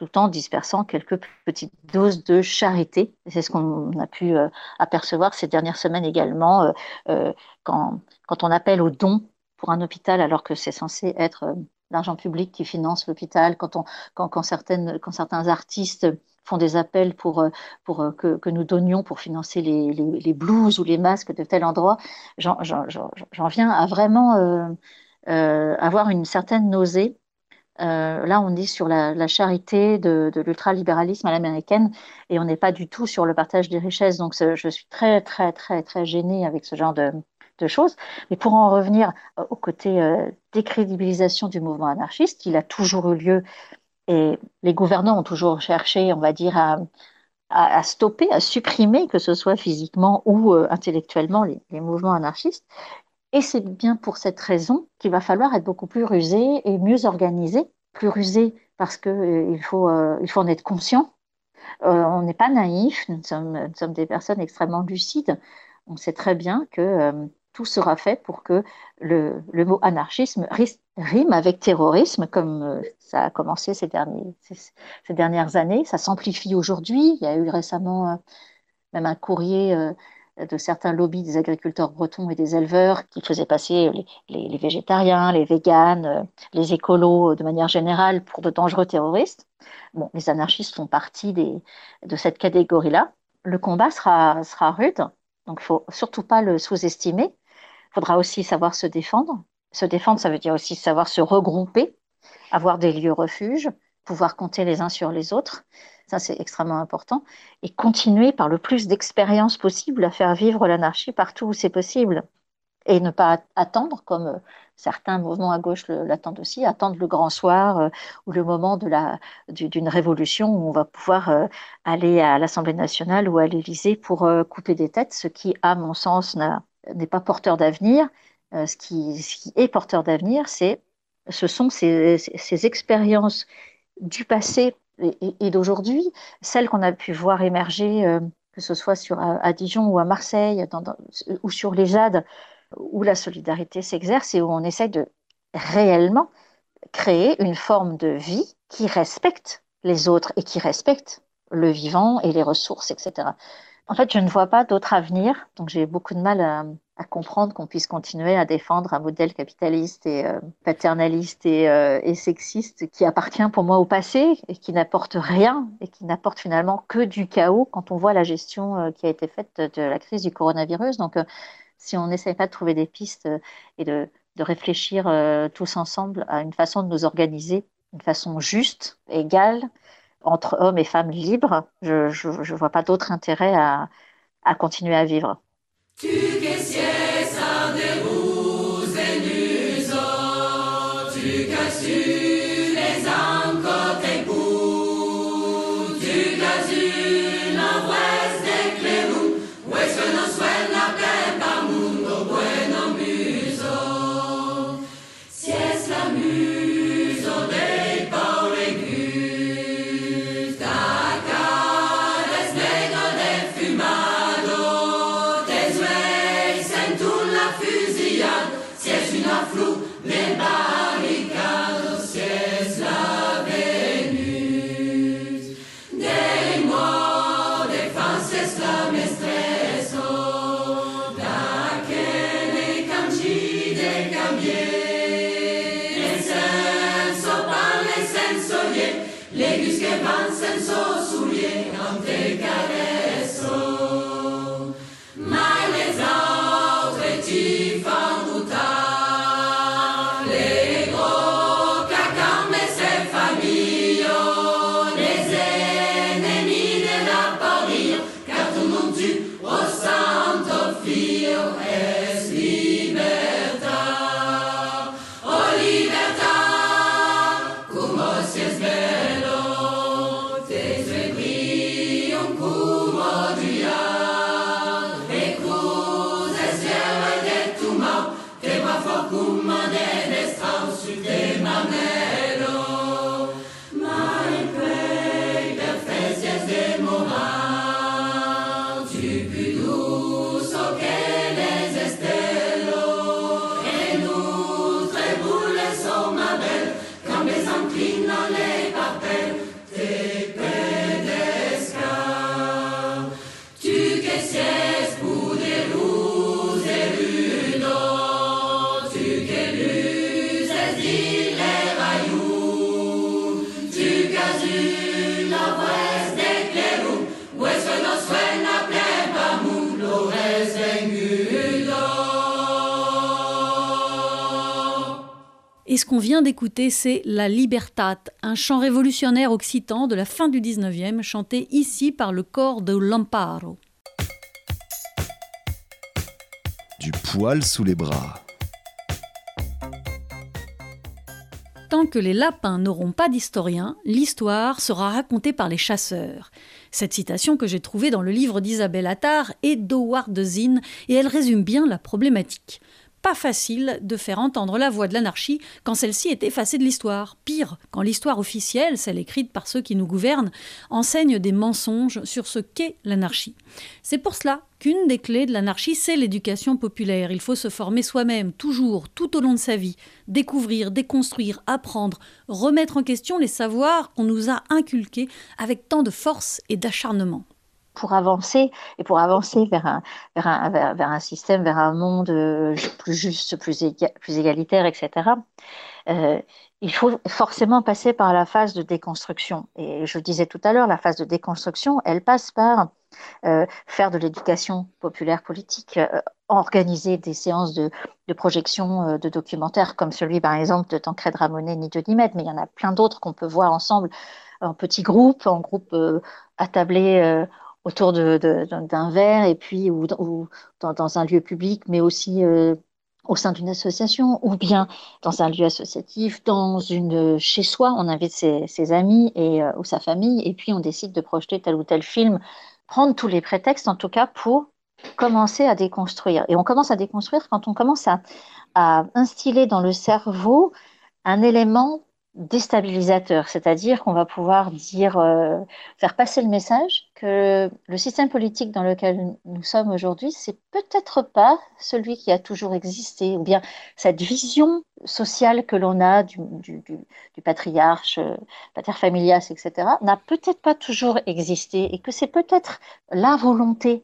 tout en dispersant quelques petites doses de charité. C'est ce qu'on a pu euh, apercevoir ces dernières semaines également, euh, euh, quand, quand, on appelle au don pour un hôpital alors que c'est censé être l'argent public qui finance l'hôpital, quand, quand, quand, quand certains artistes font des appels pour, pour que, que, nous donnions pour financer les, les, blouses ou les masques de tel endroit, j'en viens à vraiment avoir une certaine nausée euh, là, on est sur la, charité de, l'ultralibéralisme à l'américaine et on n'est pas du tout sur le partage des richesses. Donc, je suis très, très, très, très gênée avec ce genre de, choses. Mais pour en revenir euh, au côté euh, décrédibilisation du mouvement anarchiste, il a toujours eu lieu et les gouvernants ont toujours cherché, on va dire, à, stopper, à supprimer, que ce soit physiquement ou intellectuellement, les, les mouvements anarchistes. Et c'est bien pour cette raison qu'il va falloir être beaucoup plus rusé et mieux organisé. Plus rusé parce qu'il euh, faut, euh, faut en être conscient. Euh, on n'est pas naïf, nous sommes, des personnes extrêmement lucides. On sait très bien que tout sera fait pour que le, mot anarchisme rime avec terrorisme, comme ça a commencé ces, derniers, ces dernières années. Ça s'amplifie aujourd'hui. Il y a eu récemment même un courrier de certains lobbies des agriculteurs bretons et des éleveurs qui faisaient passer les, végétariens, les véganes, euh, les écolos euh, de manière générale pour de dangereux terroristes. Bon, les anarchistes font partie de cette catégorie-là. Le combat sera, sera rude, donc il faut surtout pas le sous-estimer. Il faudra aussi savoir se défendre. Se défendre, ça veut dire aussi savoir se regrouper, avoir des lieux refuges, pouvoir compter les uns sur les autres. Ça, c'est extrêmement important. Et continuer par le plus d'expérience possible à faire vivre l'anarchie partout où c'est possible. Et ne pas attendre, comme euh, certains mouvements à gauche l'attendent aussi, attendre le grand soir euh, ou le moment d'une révolution où on va pouvoir euh, aller à l'Assemblée nationale ou à l'Élysée pour couper des têtes, ce qui, à mon sens, n'est pas porteur d'avenir. ce, qui, ce, qui, est porteur d'avenir, c'est ce sont ces, ces expériences du passé et, d'aujourd'hui, celles qu'on a pu voir émerger, euh, que ce soit sur, à, Dijon ou à Marseille, ou sur les Jades, où la solidarité s'exerce et où on essaie de réellement créer une forme de vie qui respecte les autres et qui respecte le vivant et les ressources, etc. En fait, je ne vois pas d'autre avenir, donc j'ai beaucoup de mal à, à comprendre qu'on puisse continuer à défendre un modèle capitaliste et euh, paternaliste euh, et, sexiste qui appartient pour moi au passé et qui n'apporte rien et qui n'apporte finalement que du chaos quand on voit la gestion euh, qui a été faite de la crise du coronavirus. Donc, si on n'essaie pas de trouver des pistes et de, réfléchir tous ensemble à une façon de nous organiser, une façon juste, égale, entre hommes et femmes libres, je ne vois pas d'autre intérêt à continuer à vivre. Du que vient d'écouter, c'est La Libertat, un chant révolutionnaire occitan de la fin du 19e, chanté ici par le corps de Lamparo. Du poil sous les bras. Tant que les lapins n'auront pas d'historien, l'histoire sera racontée par les chasseurs. Cette citation que j'ai trouvée dans le livre d'Isabelle Attard est d'Howard Zinn et elle résume bien la problématique pas facile de faire entendre la voix de l'anarchie quand celle-ci est effacée de l'histoire. Pire, quand l'histoire officielle, celle écrite par ceux qui nous gouvernent, enseigne des mensonges sur ce qu'est l'anarchie. C'est pour cela qu'une des clés de l'anarchie, c'est l'éducation populaire. Il faut se former soi-même, toujours, tout au long de sa vie, découvrir, déconstruire, apprendre, remettre en question les savoirs qu'on nous a inculqués avec tant de force et d'acharnement pour avancer et pour avancer vers un, vers un, vers, un système, vers un monde euh, plus juste, plus, plus égalitaire, etc., euh, il faut forcément passer par la phase de déconstruction. Et je disais tout à l'heure, la phase de déconstruction, elle passe par euh, faire de l'éducation populaire politique, organiser des séances de, de projection de documentaires comme celui, par exemple, de Tancred Ramonet ni de Nimet, mais il y en a plein d'autres qu'on peut voir ensemble en petits groupes, en groupes attablés autour d'un verre et puis ou, dans, un lieu public, mais aussi euh, au sein d'une association ou bien dans un lieu associatif, dans une chez soi, on invite ses, amis et euh, ou sa famille et puis on décide de projeter tel ou tel film, prendre tous les prétextes en tout cas pour commencer à déconstruire. Et on commence à déconstruire quand on commence à instiller dans le cerveau un élément déstabilisateur, c'est-à-dire qu'on va pouvoir dire, euh, faire passer le message que le système politique dans lequel nous sommes aujourd'hui, c'est peut-être pas celui qui a toujours existé, ou bien cette vision sociale que l'on a du, du, du, patriarche, euh, pater familias, etc., n'a peut-être pas toujours existé, et que c'est peut-être la volonté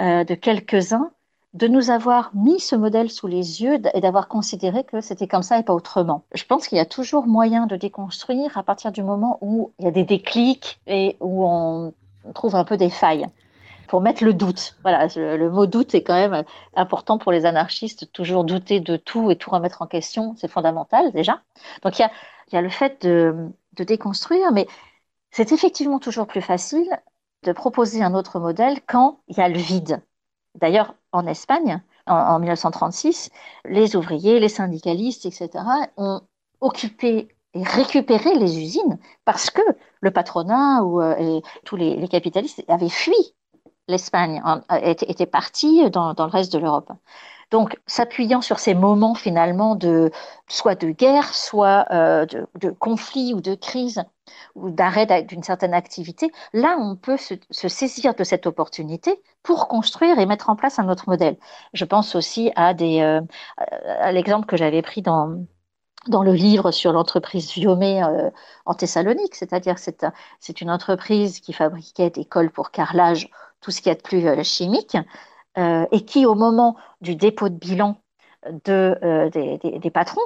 euh, de quelques-uns de nous avoir mis ce modèle sous les yeux et d'avoir considéré que c'était comme ça et pas autrement. Je pense qu'il y a toujours moyen de déconstruire à partir du moment où il y a des déclics et où on trouve un peu des failles pour mettre le doute. Voilà, le mot doute est quand même important pour les anarchistes, toujours douter de tout et tout remettre en question, c'est fondamental déjà. Donc il y a, le fait de, de déconstruire, mais c'est effectivement toujours plus facile de proposer un autre modèle quand il y a le vide. D'ailleurs, en Espagne, en, 1936, les ouvriers, les syndicalistes, etc., ont occupé et récupéré les usines parce que le patronat ou euh, tous les, capitalistes avaient fui l'Espagne, étaient, partis dans, le reste de l'Europe. Donc, s'appuyant sur ces moments finalement de soit de guerre, soit euh, de, conflit ou de crise ou d'arrêt d'une certaine activité, là, on peut se, saisir de cette opportunité pour construire et mettre en place un autre modèle. Je pense aussi à, euh, l'exemple que j'avais pris dans, dans le livre sur l'entreprise Viomé euh, en Thessalonique, c'est-à-dire c'est, c'est une entreprise qui fabriquait des cols pour carrelage, tout ce qui est de plus chimique, euh, et qui, au moment du dépôt de bilan de, des, patrons,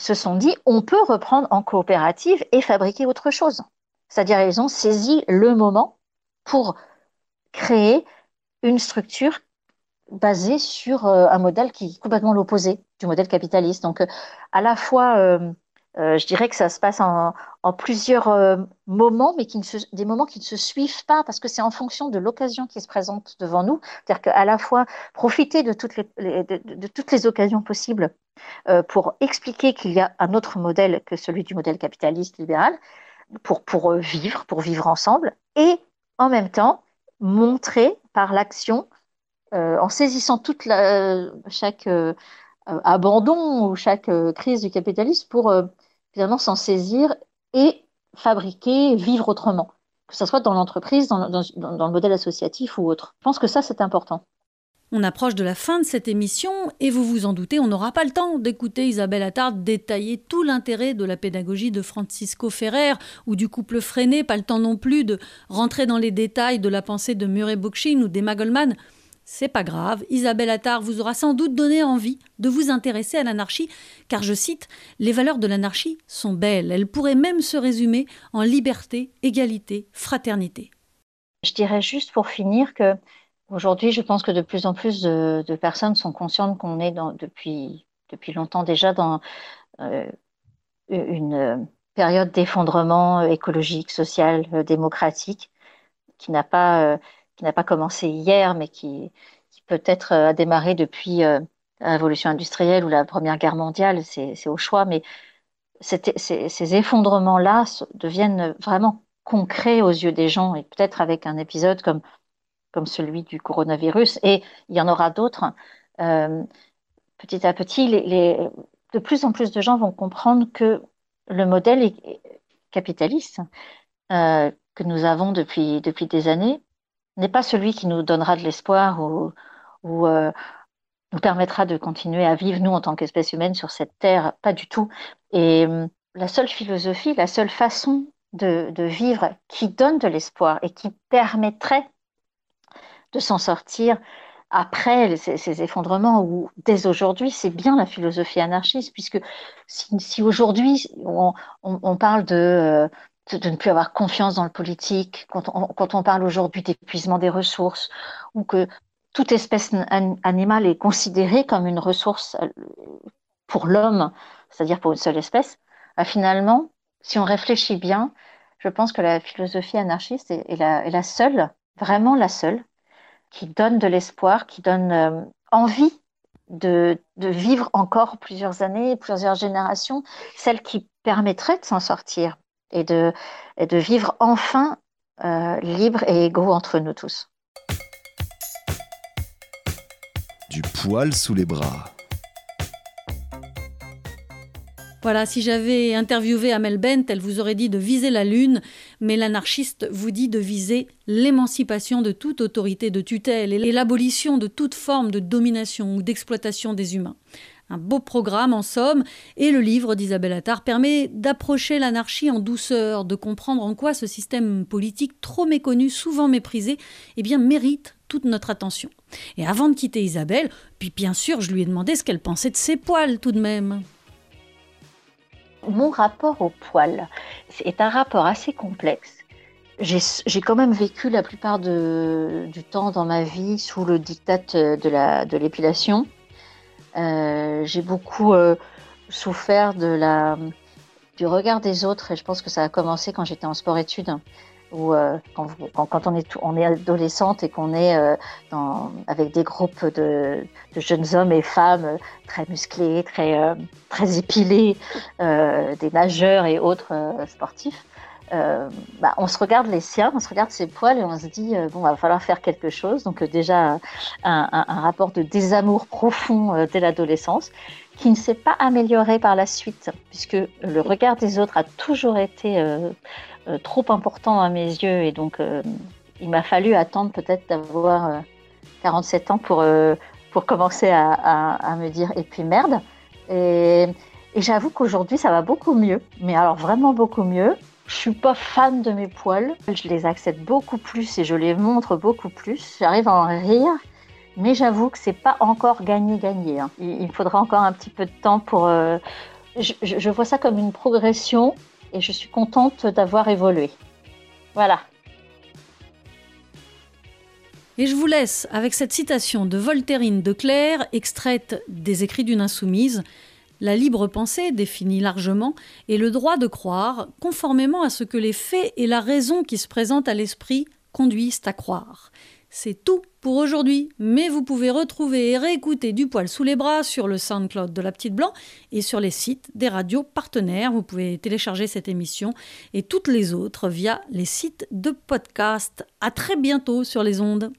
se sont dit on peut reprendre en coopérative et fabriquer autre chose. C'est-à-dire ils ont saisi le moment pour créer une structure basée sur euh, un modèle qui est complètement l'opposé du modèle capitaliste. Donc à la fois Euh, je dirais que ça se passe en, plusieurs euh, moments, mais qui des moments qui ne se suivent pas, parce que c'est en fonction de l'occasion qui se présente devant nous. C'est-à-dire qu'à la fois profiter de toutes les, occasions possibles euh, pour expliquer qu'il y a un autre modèle que celui du modèle capitaliste libéral, pour, pour vivre, pour vivre ensemble, et en même temps montrer par l'action, en saisissant toute la, chaque abandon ou chaque crise du capitalisme pour finalement s'en saisir et fabriquer, vivre autrement, que ce soit dans l'entreprise, dans, le modèle associatif ou autre. Je pense que ça, c'est important. On approche de la fin de cette émission et vous vous en doutez, on n'aura pas le temps d'écouter Isabelle Attard détailler tout l'intérêt de la pédagogie de Francisco Ferrer ou du couple freiné, pas le temps non plus de rentrer dans les détails de la pensée de Murray Bookchin ou d'Emma Goldman. C'est pas grave, Isabelle Attard vous aura sans doute donné envie de vous intéresser à l'anarchie, car je cite Les valeurs de l'anarchie sont belles, elles pourraient même se résumer en liberté, égalité, fraternité. Je dirais juste pour finir que aujourd'hui, je pense que de plus en plus de, personnes sont conscientes qu'on est depuis, depuis longtemps déjà dans euh, une période d'effondrement écologique, social, euh, démocratique, qui n'a pas. Euh, qui n'a pas commencé hier, mais qui, peut-être euh, a démarré depuis euh, la révolution industrielle ou la Première Guerre mondiale, c'est au choix, mais ces, effondrements-là deviennent vraiment concrets aux yeux des gens, et peut-être avec un épisode comme, celui du coronavirus, et il y en aura d'autres. Euh, petit à petit, de plus en plus de gens vont comprendre que le modèle capitaliste que nous avons depuis des années n'est pas celui qui nous donnera de l'espoir ou, euh, nous permettra de continuer à vivre, nous, en tant qu'espèce humaine, sur cette terre. Pas du tout. Et euh, la seule philosophie, la seule façon de, vivre qui donne de l'espoir et qui permettrait de s'en sortir après ces, effondrements ou dès aujourd'hui, c'est bien la philosophie anarchiste, puisque si, aujourd'hui on, parle de, euh, de ne plus avoir confiance dans le politique, quand on, parle aujourd'hui d'épuisement des ressources, ou que toute espèce animale est considérée comme une ressource euh, pour l'homme, c'est-à-dire pour une seule espèce, bah, finalement, si on réfléchit bien, je pense que la philosophie anarchiste est, la, seule, vraiment la seule, qui donne de l'espoir, qui donne euh, envie de, vivre encore plusieurs années, plusieurs générations, celle qui permettrait de s'en sortir et de, et de vivre enfin euh, libre et égaux entre nous tous. Du poil sous les bras. Voilà, si j'avais interviewé Amel Bent, elle vous aurait dit de viser la Lune, mais l'anarchiste vous dit de viser l'émancipation de toute autorité de tutelle et l'abolition de toute forme de domination ou d'exploitation des humains. Un beau programme en somme, et le livre d'Isabelle Attard permet d'approcher l'anarchie en douceur, de comprendre en quoi ce système politique trop méconnu, souvent méprisé, eh bien mérite toute notre attention. Et avant de quitter Isabelle, puis bien sûr, je lui ai demandé ce qu'elle pensait de ses poils tout de même. Mon rapport aux poils est un rapport assez complexe. J'ai quand même vécu la plupart du temps dans ma vie sous le diktat de l'épilation. Euh, j'ai beaucoup euh, souffert de la, du regard des autres et je pense que ça a commencé quand j'étais en sport-études où euh, quand, on, est, on est adolescente et qu'on est avec des groupes de, de, jeunes hommes et femmes très musclés, très, très épilés, des nageurs et autres sportifs, euh, bah, on se regarde les siens, on se regarde ses poils et on se dit euh, bon, va falloir faire quelque chose. Donc euh, déjà un, rapport de désamour profond dès l'adolescence qui ne s'est pas amélioré par la suite puisque le regard des autres a toujours été trop important à mes yeux et donc il m'a fallu attendre peut-être d'avoir 47 ans pour pour commencer à, me dire et puis merde. et j'avoue qu'aujourd'hui ça va beaucoup mieux, mais alors vraiment beaucoup mieux. Je suis pas fan de mes poils. Je les accepte beaucoup plus et je les montre beaucoup plus. J'arrive à en rire. Mais j'avoue que c'est pas encore gagné-gagné. Hein. Il, faudra encore un petit peu de temps pour. Euh, je, vois ça comme une progression et je suis contente d'avoir évolué. Voilà. Et je vous laisse avec cette citation de Voltairine de Claire, extraite des Écrits d'une insoumise. La libre pensée définit largement et le droit de croire, conformément à ce que les faits et la raison qui se présentent à l'esprit conduisent à croire. C'est tout pour aujourd'hui, mais vous pouvez retrouver et réécouter Du poil sous les bras sur le SoundCloud de la Petite Blanc et sur les sites des radios partenaires. Vous pouvez télécharger cette émission et toutes les autres via les sites de podcast. À très bientôt sur les ondes.